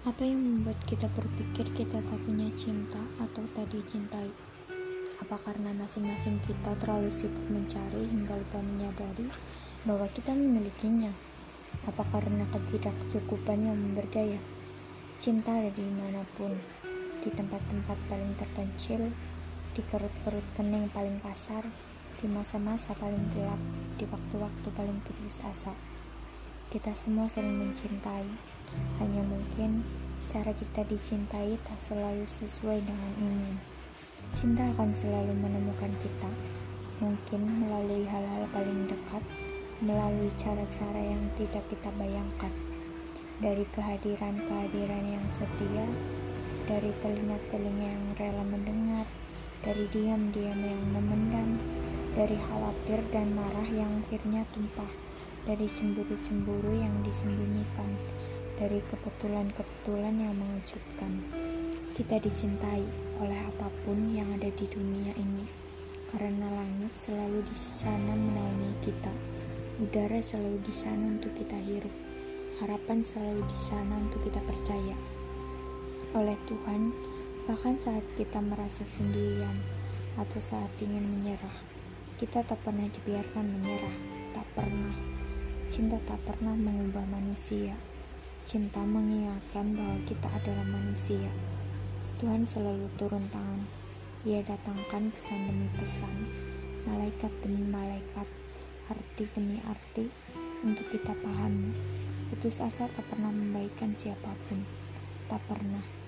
Apa yang membuat kita berpikir kita tak punya cinta atau tak dicintai? Apa karena masing-masing kita terlalu sibuk mencari hingga lupa menyadari bahwa kita memilikinya? Apa karena ketidakcukupan yang memberdaya? Cinta ada di mana pun, di tempat-tempat paling terpencil, di kerut-kerut kening paling kasar, di masa-masa paling gelap, di waktu-waktu paling putus asa. Kita semua saling mencintai, hanya mungkin cara kita dicintai tak selalu sesuai dengan ingin. Cinta akan selalu menemukan kita, mungkin melalui hal-hal paling dekat, melalui cara-cara yang tidak kita bayangkan. Dari kehadiran-kehadiran yang setia, dari telinga-telinga yang rela mendengar, dari diam-diam yang memendam, dari khawatir dan marah yang akhirnya tumpah, dari cemburu-cemburu yang disembunyikan, dari kebetulan-kebetulan yang mengejutkan. Kita dicintai oleh apa pun yang ada di dunia ini, karena langit selalu di sana menaungi kita, udara selalu di sana untuk kita hirup, harapan selalu di sana untuk kita percaya. Oleh Tuhan, bahkan saat kita merasa sendirian atau saat ingin menyerah, kita tak pernah dibiarkan menyerah. Cinta tak pernah mengubah manusia. Cinta mengingatkan bahwa kita adalah manusia. Tuhan selalu turun tangan. Ia datangkan pesan demi pesan, malaikat demi malaikat, arti demi arti untuk kita pahami. Putus asa tak pernah membaikan siapa pun. Tak pernah.